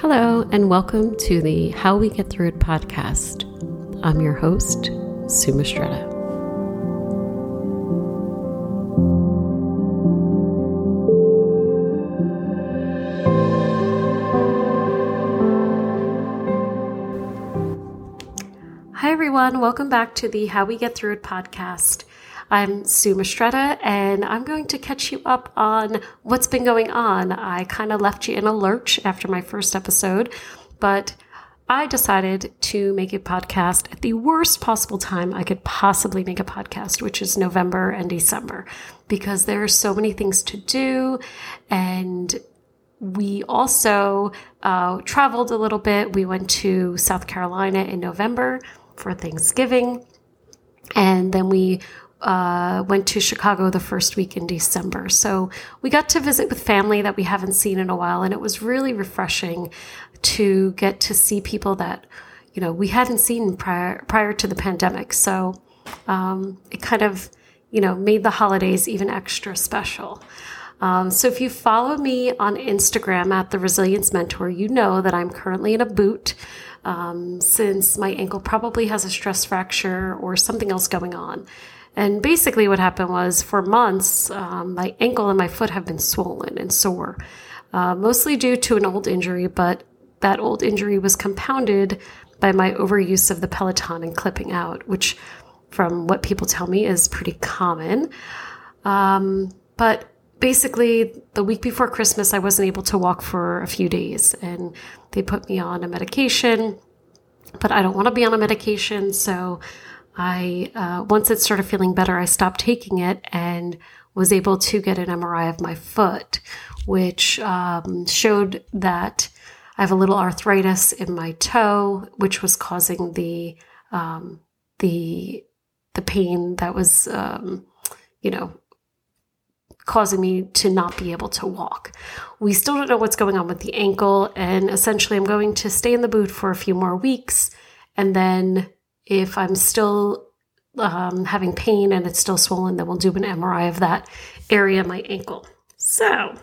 Hello, and welcome to the How We Get Through It podcast. I'm your host, Sue Mastretta. Hi, everyone. Welcome back to the How We Get Through It podcast. I'm Sue Mastretta, and I'm going to catch you up on what's been going on. I kind of left you in a lurch after my first episode, but I decided to make a podcast at the worst possible time I could possibly make a podcast, which is November and December, because there are so many things to do. And we also uh, traveled a little bit. We went to South Carolina in November for Thanksgiving. And then we uh, went to Chicago the first week in December. So we got to visit with family that we haven't seen in a while, and it was really refreshing to get to see people that you know we hadn't seen prior prior to the pandemic. So um, it kind of you know made the holidays even extra special. Um, so if you follow me on Instagram at the Resilience Mentor, you know that I'm currently in a boot um, since my ankle probably has a stress fracture or something else going on. And basically, what happened was for months, um, my ankle and my foot have been swollen and sore, uh, mostly due to an old injury, but that old injury was compounded by my overuse of the Peloton and clipping out, which, from what people tell me, is pretty common. Um, but basically, the week before Christmas, I wasn't able to walk for a few days, and they put me on a medication. But I don't want to be on a medication, so I uh, once it started feeling better, I stopped taking it and was able to get an MRI of my foot, which um, showed that I have a little arthritis in my toe, which was causing the um, the the pain that was um, you know causing me to not be able to walk. We still don't know what's going on with the ankle, and essentially, I'm going to stay in the boot for a few more weeks, and then if I'm still um, having pain and it's still swollen, then we'll do an MRI of that area my ankle. So,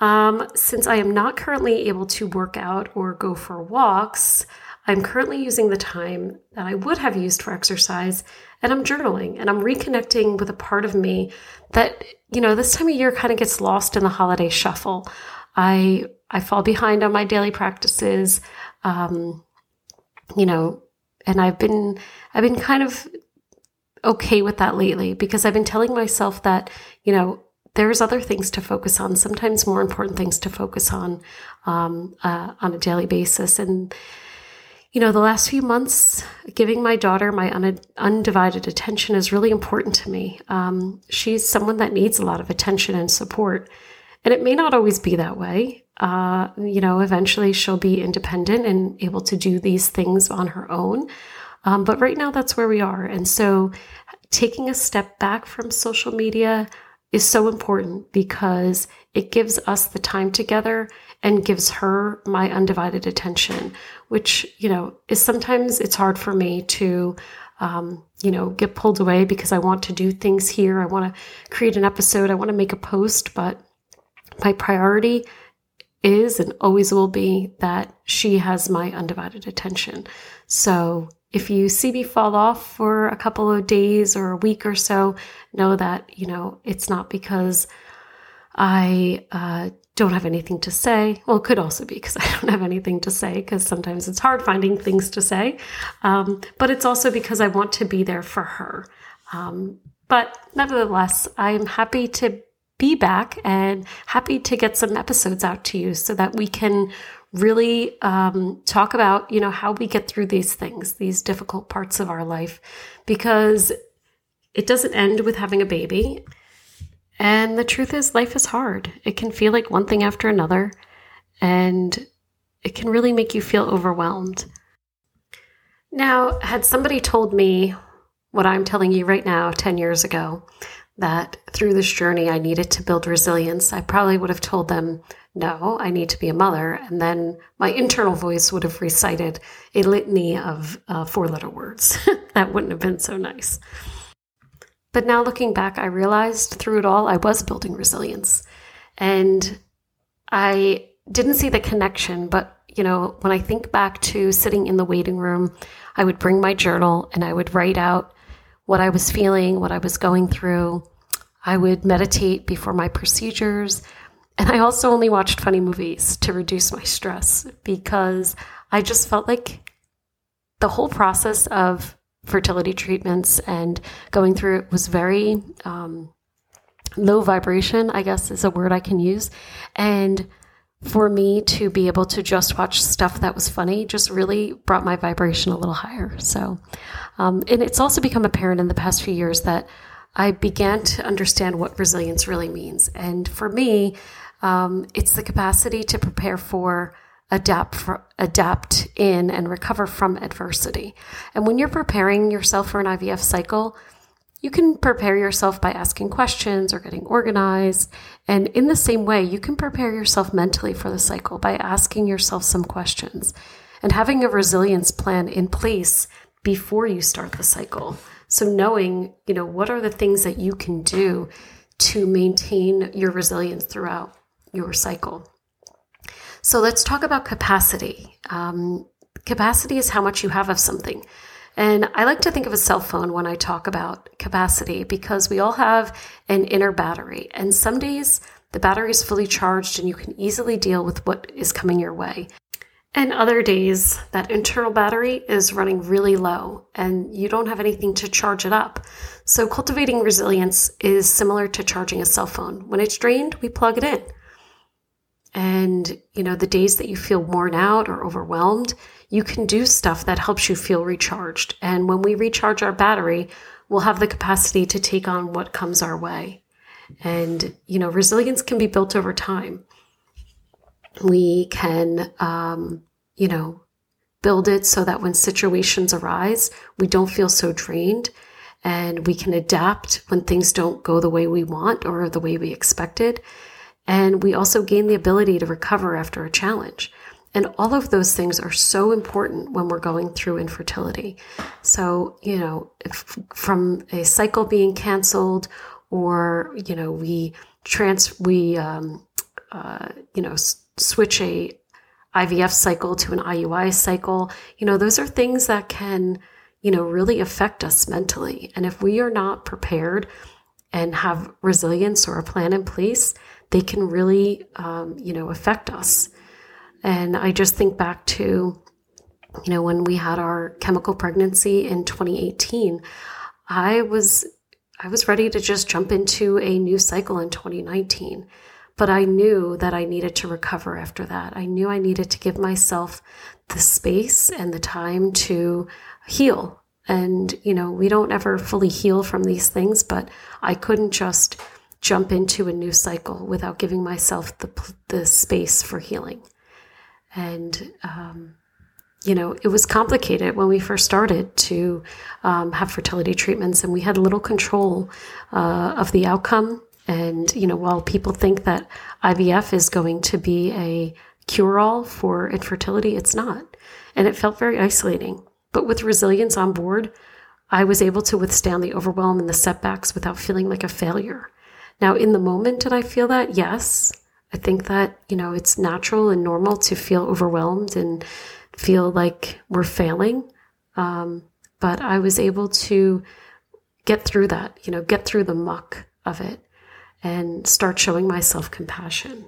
um, since I am not currently able to work out or go for walks, I'm currently using the time that I would have used for exercise and I'm journaling and I'm reconnecting with a part of me that, you know, this time of year kind of gets lost in the holiday shuffle. I I fall behind on my daily practices. Um, you know, and I've been I've been kind of okay with that lately because I've been telling myself that, you know, there's other things to focus on, sometimes more important things to focus on um, uh, on a daily basis. And, you know, the last few months, giving my daughter my un- undivided attention is really important to me. Um, she's someone that needs a lot of attention and support. And it may not always be that way uh, you know, eventually she'll be independent and able to do these things on her own. Um, but right now, that's where we are. And so, taking a step back from social media is so important because it gives us the time together and gives her my undivided attention, which, you know, is sometimes it's hard for me to, um, you know, get pulled away because I want to do things here. I want to create an episode. I want to make a post, but my priority is and always will be that she has my undivided attention. So if you see me fall off for a couple of days or a week or so, know that, you know, it's not because I uh, don't have anything to say. Well, it could also be because I don't have anything to say, because sometimes it's hard finding things to say. Um, but it's also because I want to be there for her. Um, but nevertheless, I'm happy to be back and happy to get some episodes out to you so that we can really um, talk about you know how we get through these things these difficult parts of our life. Because it doesn't end with having a baby. And the truth is life is hard. It can feel like one thing after another. And it can really make you feel overwhelmed. Now had somebody told me what i'm telling you right now 10 years ago that through this journey I needed to build resilience, I probably would have told them, no, I need to be a mother. And then my internal voice would have recited a litany of uh, four letter words. that wouldn't have been so nice. But now looking back, I realized through it all, I was building resilience. And I didn't see the connection, but you know, when I think back to sitting in the waiting room, I would bring my journal and I would write out what I was feeling, what I was going through. I would meditate before my procedures. And I also only watched funny movies to reduce my stress because I just felt like the whole process of fertility treatments and going through it was very um, low vibration, I guess is a word I can use. And for me to be able to just watch stuff that was funny just really brought my vibration a little higher. So, um, and it's also become apparent in the past few years that I began to understand what resilience really means. And for me, um, it's the capacity to prepare for, adapt, for, adapt in, and recover from adversity. And when you're preparing yourself for an IVF cycle, you can prepare yourself by asking questions or getting organized. And in the same way, you can prepare yourself mentally for the cycle by asking yourself some questions and having a resilience plan in place before you start the cycle. So knowing, you know, what are the things that you can do to maintain your resilience throughout your cycle. So let's talk about capacity. Um, capacity is how much you have of something. And I like to think of a cell phone when I talk about capacity because we all have an inner battery. And some days the battery is fully charged and you can easily deal with what is coming your way. And other days, that internal battery is running really low and you don't have anything to charge it up. So, cultivating resilience is similar to charging a cell phone. When it's drained, we plug it in. And, you know, the days that you feel worn out or overwhelmed, you can do stuff that helps you feel recharged. And when we recharge our battery, we'll have the capacity to take on what comes our way. And, you know, resilience can be built over time. We can, um, you know, build it so that when situations arise, we don't feel so drained and we can adapt when things don't go the way we want or the way we expected. And we also gain the ability to recover after a challenge. And all of those things are so important when we're going through infertility. So, you know, from a cycle being canceled or, you know, we trans, we, um, uh, you know, s- switch a IVF cycle to an IUI cycle, you know, those are things that can, you know, really affect us mentally. And if we are not prepared and have resilience or a plan in place, they can really, um, you know, affect us. And I just think back to, you know, when we had our chemical pregnancy in 2018, I was I was ready to just jump into a new cycle in 2019. But I knew that I needed to recover after that. I knew I needed to give myself the space and the time to heal. And, you know, we don't ever fully heal from these things, but I couldn't just jump into a new cycle without giving myself the, the space for healing. And, um, you know, it was complicated when we first started to um, have fertility treatments, and we had little control uh, of the outcome. And, you know, while people think that IVF is going to be a cure all for infertility, it's not. And it felt very isolating. But with resilience on board, I was able to withstand the overwhelm and the setbacks without feeling like a failure. Now, in the moment, did I feel that? Yes. I think that, you know, it's natural and normal to feel overwhelmed and feel like we're failing. Um, but I was able to get through that, you know, get through the muck of it and start showing myself compassion.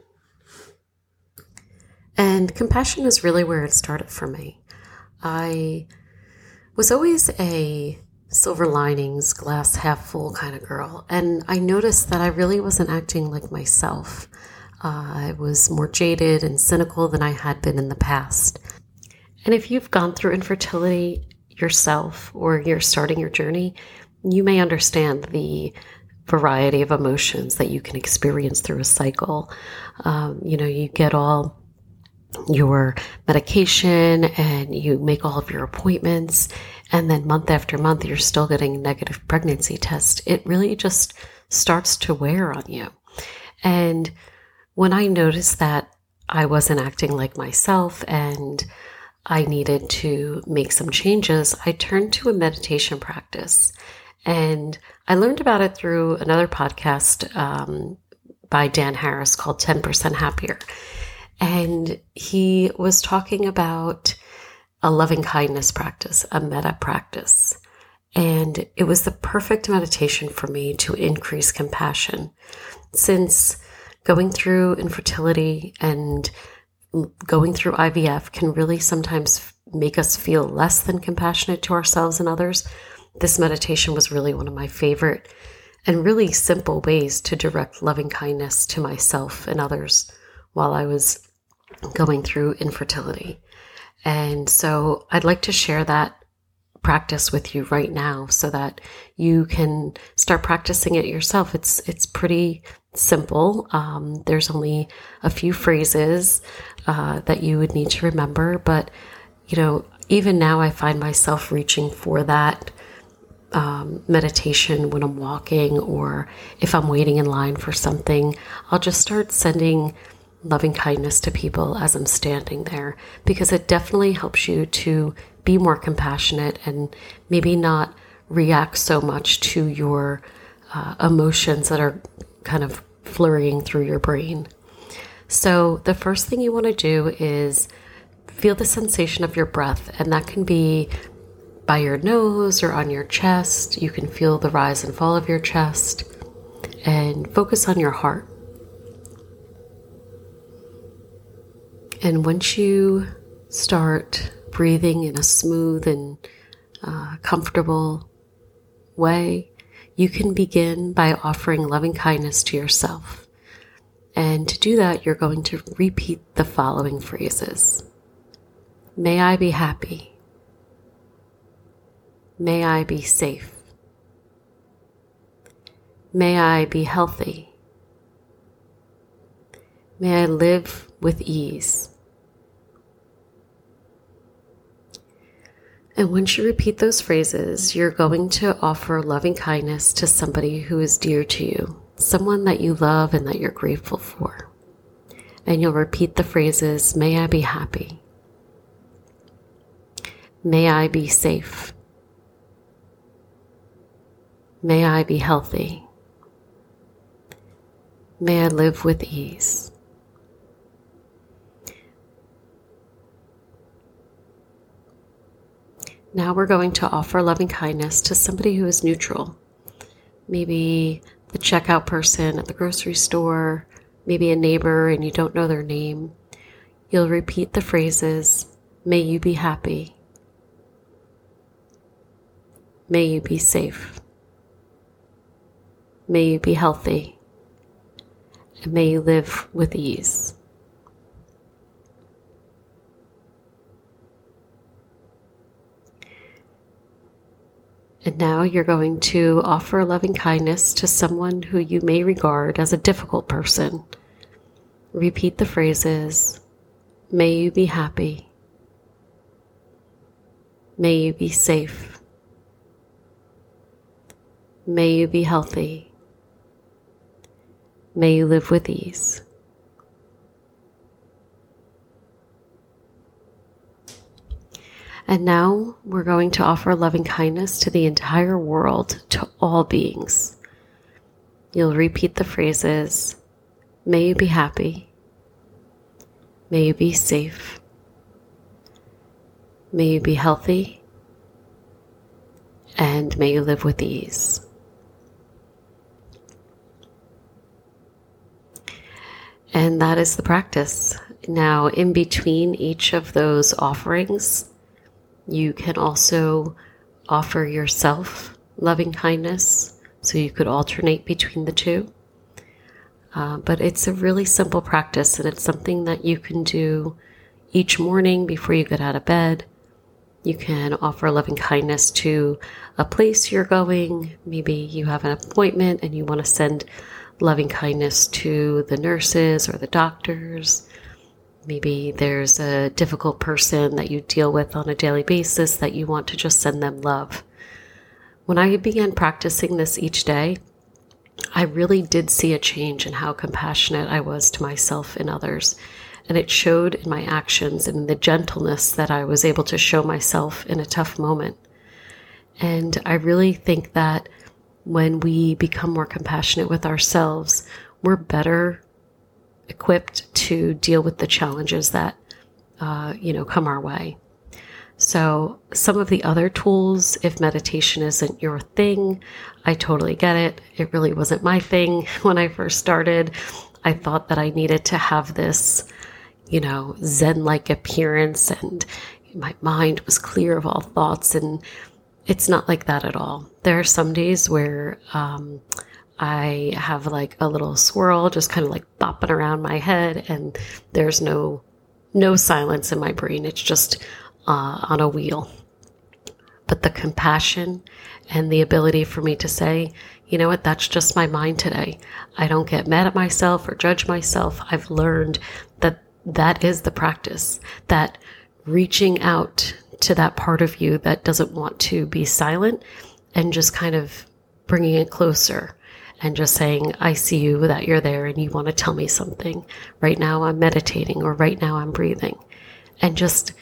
And compassion is really where it started for me. I was always a silver linings, glass half full kind of girl. And I noticed that I really wasn't acting like myself. Uh, I was more jaded and cynical than I had been in the past. And if you've gone through infertility yourself or you're starting your journey, you may understand the variety of emotions that you can experience through a cycle. Um, you know, you get all your medication and you make all of your appointments and then month after month you're still getting negative pregnancy tests it really just starts to wear on you. And when i noticed that i wasn't acting like myself and i needed to make some changes i turned to a meditation practice. And i learned about it through another podcast um, by dan harris called 10% happier And he was talking about a loving kindness practice, a metta practice. And it was the perfect meditation for me to increase compassion. Since going through infertility and going through IVF can really sometimes make us feel less than compassionate to ourselves and others, this meditation was really one of my favorite and really simple ways to direct loving kindness to myself and others while I was going through infertility. And so I'd like to share that practice with you right now so that you can start practicing it yourself. It's it's pretty simple. Um, there's only a few phrases uh, that you would need to remember, but you know, even now I find myself reaching for that um, meditation when I'm walking or if I'm waiting in line for something. I'll just start sending loving kindness to people as I'm standing there because it definitely helps you to be more compassionate and maybe not react so much to your uh, emotions that are kind of flurrying through your brain. So, the first thing you want to do is feel the sensation of your breath, and that can be by your nose or on your chest. You can feel the rise and fall of your chest, and focus on your heart. And once you start breathing in a smooth and uh, comfortable way, you can begin by offering loving kindness to yourself. And to do that, you're going to repeat the following phrases May I be happy. May I be safe. May I be healthy. May I live with ease. And once you repeat those phrases, you're going to offer loving kindness to somebody who is dear to you, someone that you love and that you're grateful for. And you'll repeat the phrases May I be happy. May I be safe. May I be healthy. May I live with ease. Now we're going to offer loving kindness to somebody who is neutral. Maybe the checkout person at the grocery store, maybe a neighbor and you don't know their name. You'll repeat the phrases May you be happy. May you be safe. May you be healthy. And may you live with ease. And now you're going to offer loving kindness to someone who you may regard as a difficult person. Repeat the phrases May you be happy. May you be safe. May you be healthy. May you live with ease. And now we're going to offer loving kindness to the entire world, to all beings. You'll repeat the phrases May you be happy. May you be safe. May you be healthy. And may you live with ease. And that is the practice. Now, in between each of those offerings, you can also offer yourself loving kindness, so you could alternate between the two. Uh, but it's a really simple practice, and it's something that you can do each morning before you get out of bed. You can offer loving kindness to a place you're going. Maybe you have an appointment and you want to send loving kindness to the nurses or the doctors. Maybe there's a difficult person that you deal with on a daily basis that you want to just send them love. When I began practicing this each day, I really did see a change in how compassionate I was to myself and others. And it showed in my actions and the gentleness that I was able to show myself in a tough moment. And I really think that when we become more compassionate with ourselves, we're better equipped to deal with the challenges that, uh, you know, come our way. So, some of the other tools, if meditation isn't your thing, I totally get it. It really wasn't my thing when I first started. I thought that I needed to have this, you know, Zen like appearance and my mind was clear of all thoughts. And it's not like that at all. There are some days where um, I have like a little swirl just kind of like bopping around my head, and there's no no silence in my brain. It's just uh, on a wheel. But the compassion and the ability for me to say, you know what, that's just my mind today. I don't get mad at myself or judge myself. I've learned that that is the practice, that reaching out to that part of you that doesn't want to be silent and just kind of bringing it closer and just saying, I see you, that you're there and you want to tell me something. Right now I'm meditating or right now I'm breathing. And just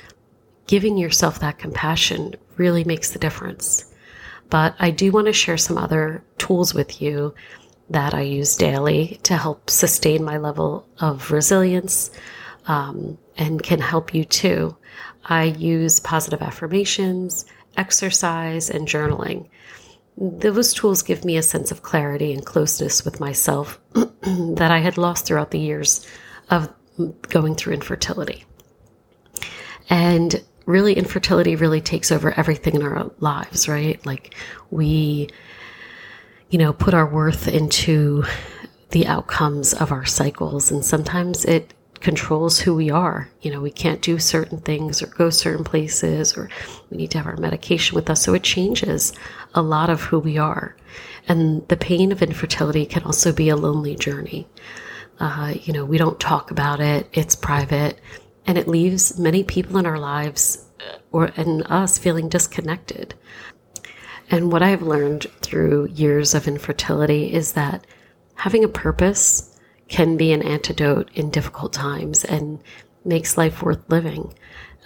giving yourself that compassion really makes the difference. But I do want to share some other tools with you that I use daily to help sustain my level of resilience um, and can help you too. I use positive affirmations, exercise, and journaling. Those tools give me a sense of clarity and closeness with myself that I had lost throughout the years of going through infertility. And really infertility really takes over everything in our lives, right? Like we, you know, put our worth into the outcomes of our cycles. And sometimes it controls who we are. You know, we can't do certain things or go certain places, or we need to have our medication with us. So it changes a lot of who we are. And the pain of infertility can also be a lonely journey. Uh, you know, we don't talk about it, it's private and it leaves many people in our lives uh, or and us feeling disconnected. And what I've learned through years of infertility is that having a purpose can be an antidote in difficult times and makes life worth living.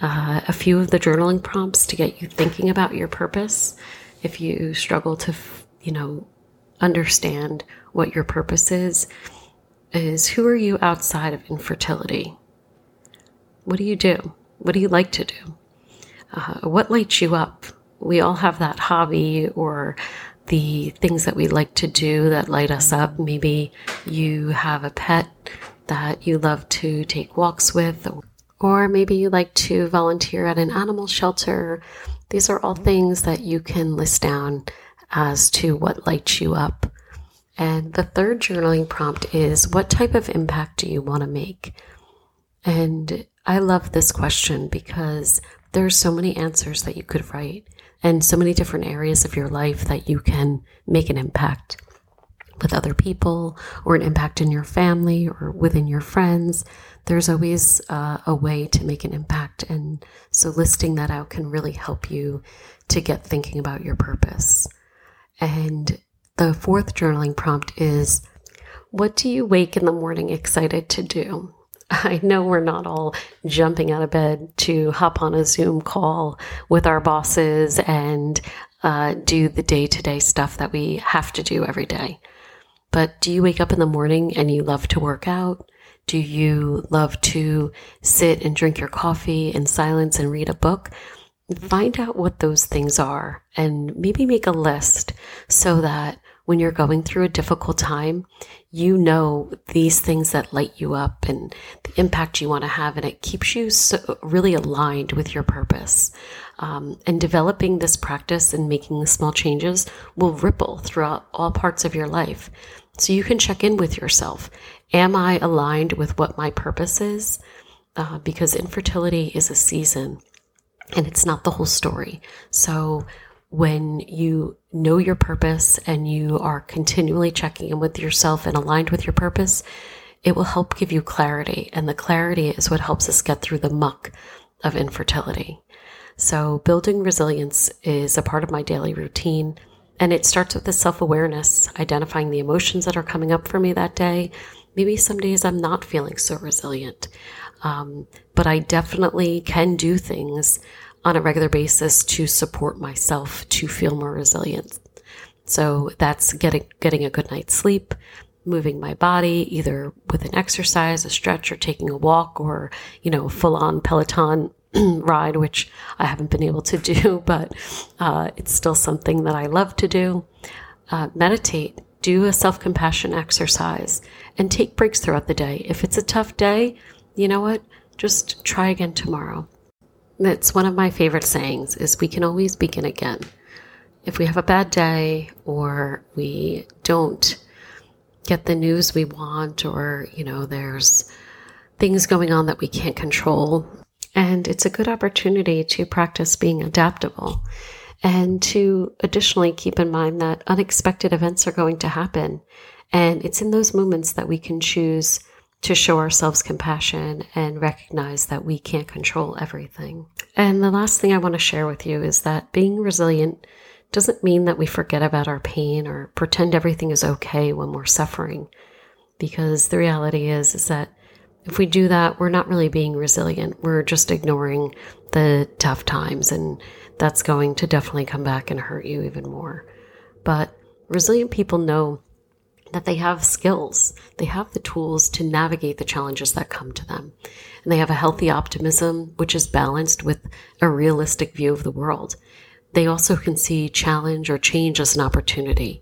Uh, a few of the journaling prompts to get you thinking about your purpose. If you struggle to, you know, understand what your purpose is, is who are you outside of infertility? What do you do? What do you like to do? Uh, what lights you up? We all have that hobby or the things that we like to do that light us up. Maybe you have a pet that you love to take walks with, or maybe you like to volunteer at an animal shelter. These are all things that you can list down as to what lights you up. And the third journaling prompt is what type of impact do you want to make? And I love this question because there's so many answers that you could write and so many different areas of your life that you can make an impact with other people or an impact in your family or within your friends. There's always uh, a way to make an impact. And so listing that out can really help you to get thinking about your purpose. And the fourth journaling prompt is what do you wake in the morning excited to do? I know we're not all jumping out of bed to hop on a Zoom call with our bosses and uh, do the day to day stuff that we have to do every day. But do you wake up in the morning and you love to work out? Do you love to sit and drink your coffee in silence and read a book? Find out what those things are and maybe make a list so that when you're going through a difficult time, you know these things that light you up and the impact you want to have, and it keeps you so really aligned with your purpose. Um, and developing this practice and making small changes will ripple throughout all parts of your life. So you can check in with yourself. Am I aligned with what my purpose is? Uh, because infertility is a season and it's not the whole story. So when you know your purpose and you are continually checking in with yourself and aligned with your purpose, it will help give you clarity. And the clarity is what helps us get through the muck of infertility. So, building resilience is a part of my daily routine. And it starts with the self awareness, identifying the emotions that are coming up for me that day. Maybe some days I'm not feeling so resilient. Um, but I definitely can do things on a regular basis to support myself to feel more resilient. So that's getting getting a good night's sleep, moving my body either with an exercise, a stretch, or taking a walk, or, you know, full on Peloton ride, which I haven't been able to do, but uh, it's still something that I love to do. Uh, meditate, do a self compassion exercise, and take breaks throughout the day. If it's a tough day, you know what? Just try again tomorrow. That's one of my favorite sayings is we can always begin again. If we have a bad day or we don't get the news we want or, you know, there's things going on that we can't control. And it's a good opportunity to practice being adaptable and to additionally keep in mind that unexpected events are going to happen. And it's in those moments that we can choose to show ourselves compassion and recognize that we can't control everything. And the last thing I want to share with you is that being resilient doesn't mean that we forget about our pain or pretend everything is okay when we're suffering. Because the reality is, is that if we do that, we're not really being resilient. We're just ignoring the tough times, and that's going to definitely come back and hurt you even more. But resilient people know that they have skills, they have the tools to navigate the challenges that come to them. And they have a healthy optimism, which is balanced with a realistic view of the world they also can see challenge or change as an opportunity.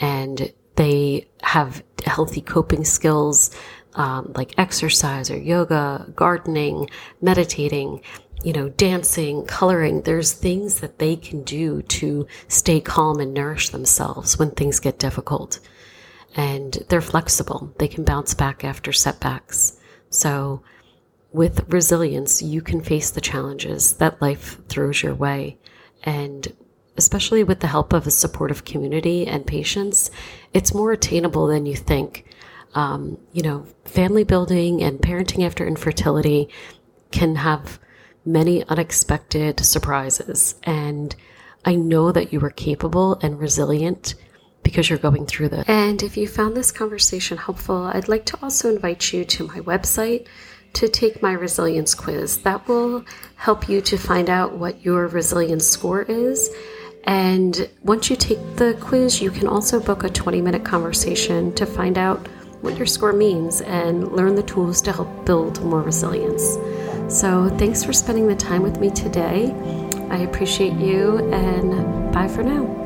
And they have healthy coping skills um, like exercise or yoga, gardening, meditating, you know, dancing, coloring. There's things that they can do to stay calm and nourish themselves when things get difficult. And they're flexible. They can bounce back after setbacks. So, with resilience, you can face the challenges that life throws your way and especially with the help of a supportive community and patience, it's more attainable than you think. Um, you know, family building and parenting after infertility can have many unexpected surprises. And I know that you are capable and resilient because you're going through this. And if you found this conversation helpful, I'd like to also invite you to my website to take my resilience quiz. That will help you to find out what your resilience score is. And once you take the quiz, you can also book a 20 minute conversation to find out what your score means and learn the tools to help build more resilience. So, thanks for spending the time with me today. I appreciate you, and bye for now.